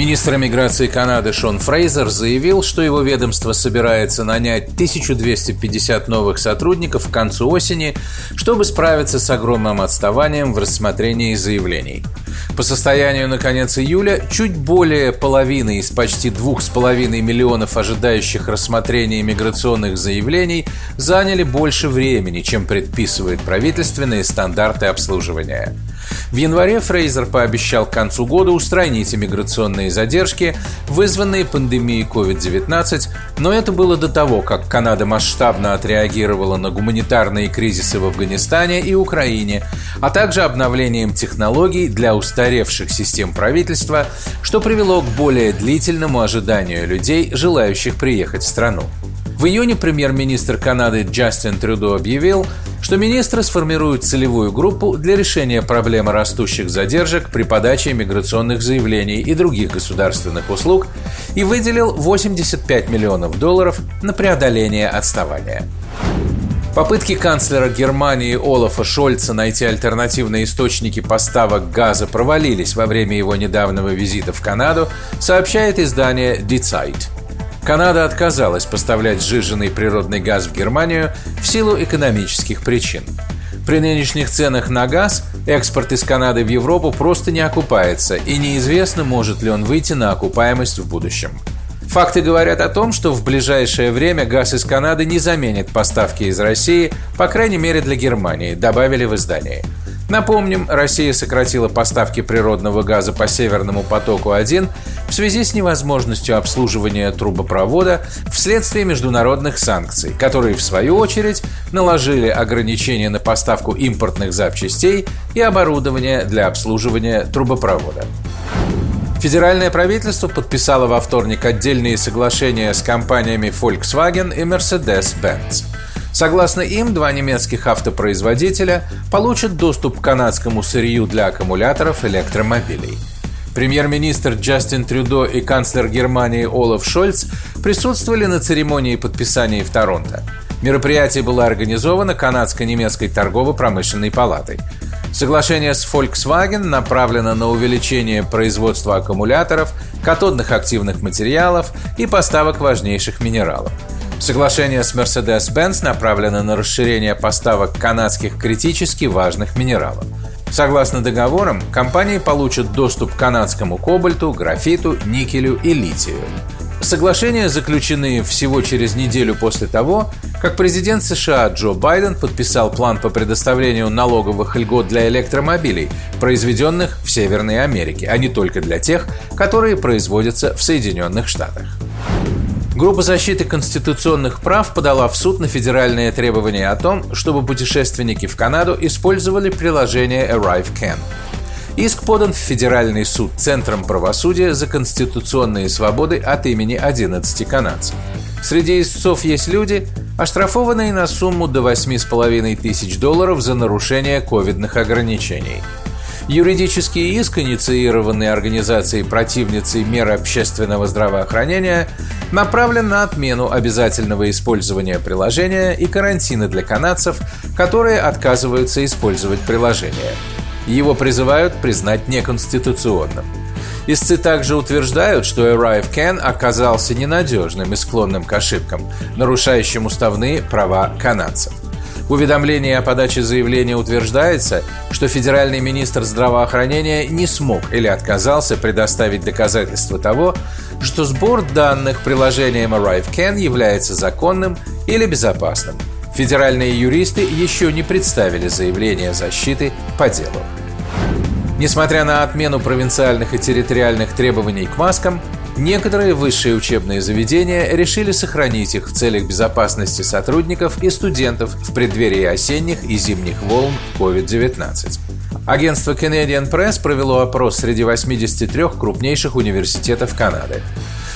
Министр миграции Канады Шон Фрейзер заявил, что его ведомство собирается нанять 1250 новых сотрудников к концу осени, чтобы справиться с огромным отставанием в рассмотрении заявлений. По состоянию на конец июля чуть более половины из почти 2,5 миллионов ожидающих рассмотрения миграционных заявлений заняли больше времени, чем предписывают правительственные стандарты обслуживания. В январе Фрейзер пообещал к концу года устранить иммиграционные задержки, вызванные пандемией COVID-19, но это было до того, как Канада масштабно отреагировала на гуманитарные кризисы в Афганистане и Украине, а также обновлением технологий для устаревших систем правительства, что привело к более длительному ожиданию людей, желающих приехать в страну. В июне премьер-министр Канады Джастин Трюдо объявил, что министры сформируют целевую группу для решения проблемы растущих задержек при подаче миграционных заявлений и других государственных услуг и выделил 85 миллионов долларов на преодоление отставания. Попытки канцлера Германии Олафа Шольца найти альтернативные источники поставок газа провалились во время его недавнего визита в Канаду, сообщает издание Die Zeit. Канада отказалась поставлять сжиженный природный газ в Германию в силу экономических причин. При нынешних ценах на газ экспорт из Канады в Европу просто не окупается, и неизвестно, может ли он выйти на окупаемость в будущем. Факты говорят о том, что в ближайшее время газ из Канады не заменит поставки из России, по крайней мере для Германии, добавили в издании. Напомним, Россия сократила поставки природного газа по Северному потоку-1 в связи с невозможностью обслуживания трубопровода вследствие международных санкций, которые, в свою очередь, наложили ограничения на поставку импортных запчастей и оборудования для обслуживания трубопровода. Федеральное правительство подписало во вторник отдельные соглашения с компаниями Volkswagen и Mercedes-Benz. Согласно им, два немецких автопроизводителя получат доступ к канадскому сырью для аккумуляторов электромобилей. Премьер-министр Джастин Трюдо и канцлер Германии Олаф Шольц присутствовали на церемонии подписания в Торонто. Мероприятие было организовано канадско-немецкой торгово-промышленной палатой. Соглашение с Volkswagen направлено на увеличение производства аккумуляторов, катодных активных материалов и поставок важнейших минералов. Соглашение с Mercedes-Benz направлено на расширение поставок канадских критически важных минералов. Согласно договорам, компании получат доступ к канадскому кобальту, графиту, никелю и литию. Соглашения заключены всего через неделю после того, как президент США Джо Байден подписал план по предоставлению налоговых льгот для электромобилей, произведенных в Северной Америке, а не только для тех, которые производятся в Соединенных Штатах. Группа защиты конституционных прав подала в суд на федеральные требования о том, чтобы путешественники в Канаду использовали приложение ArriveCan. Иск подан в Федеральный суд Центром правосудия за конституционные свободы от имени 11 канадцев. Среди истцов есть люди, оштрафованные на сумму до 8,5 тысяч долларов за нарушение ковидных ограничений – Юридический иск, инициированный организацией противницей мер общественного здравоохранения, направлен на отмену обязательного использования приложения и карантина для канадцев, которые отказываются использовать приложение. Его призывают признать неконституционным. Истцы также утверждают, что ArriveCan оказался ненадежным и склонным к ошибкам, нарушающим уставные права канадцев. Уведомлении о подаче заявления утверждается, что федеральный министр здравоохранения не смог или отказался предоставить доказательства того, что сбор данных приложением ArriveCan является законным или безопасным. Федеральные юристы еще не представили заявление защиты по делу. Несмотря на отмену провинциальных и территориальных требований к маскам, Некоторые высшие учебные заведения решили сохранить их в целях безопасности сотрудников и студентов в преддверии осенних и зимних волн COVID-19. Агентство Canadian Press провело опрос среди 83 крупнейших университетов Канады.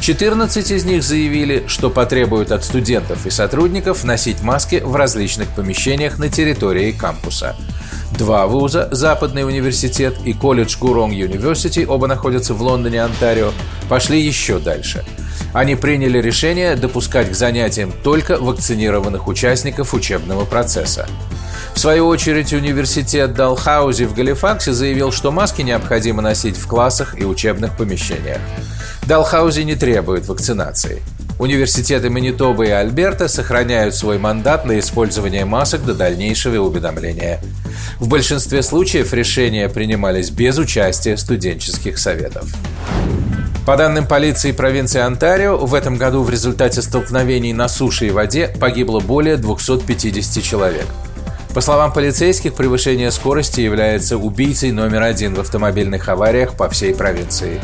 14 из них заявили, что потребуют от студентов и сотрудников носить маски в различных помещениях на территории кампуса. Два вуза, Западный университет и колледж Гуронг University, оба находятся в Лондоне, Онтарио, пошли еще дальше. Они приняли решение допускать к занятиям только вакцинированных участников учебного процесса. В свою очередь, университет Далхаузи в Галифаксе заявил, что маски необходимо носить в классах и учебных помещениях. Далхаузи не требует вакцинации. Университеты Манитобы и Альберта сохраняют свой мандат на использование масок до дальнейшего уведомления. В большинстве случаев решения принимались без участия студенческих советов. По данным полиции провинции Онтарио, в этом году в результате столкновений на суше и воде погибло более 250 человек. По словам полицейских, превышение скорости является убийцей номер один в автомобильных авариях по всей провинции.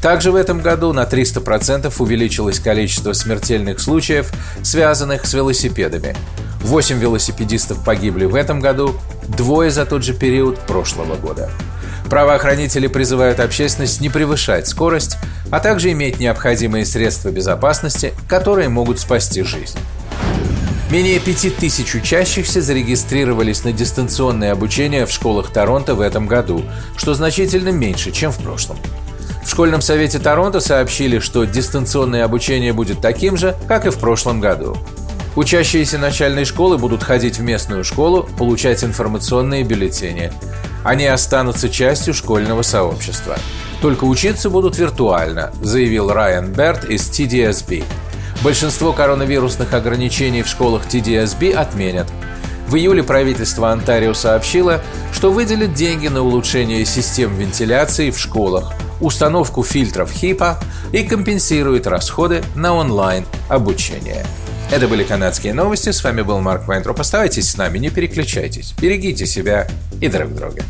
Также в этом году на 300% увеличилось количество смертельных случаев, связанных с велосипедами. Восемь велосипедистов погибли в этом году, двое за тот же период прошлого года. Правоохранители призывают общественность не превышать скорость, а также иметь необходимые средства безопасности, которые могут спасти жизнь. Менее 5000 учащихся зарегистрировались на дистанционное обучение в школах Торонто в этом году, что значительно меньше, чем в прошлом. В школьном совете Торонто сообщили, что дистанционное обучение будет таким же, как и в прошлом году. Учащиеся начальной школы будут ходить в местную школу, получать информационные бюллетени. Они останутся частью школьного сообщества. Только учиться будут виртуально, заявил Райан Берт из TDSB. Большинство коронавирусных ограничений в школах TDSB отменят. В июле правительство Онтарио сообщило, что выделит деньги на улучшение систем вентиляции в школах, установку фильтров HIPAA и компенсирует расходы на онлайн обучение. Это были канадские новости. С вами был Марк Вайнтроп. Оставайтесь с нами, не переключайтесь. Берегите себя и друг друга.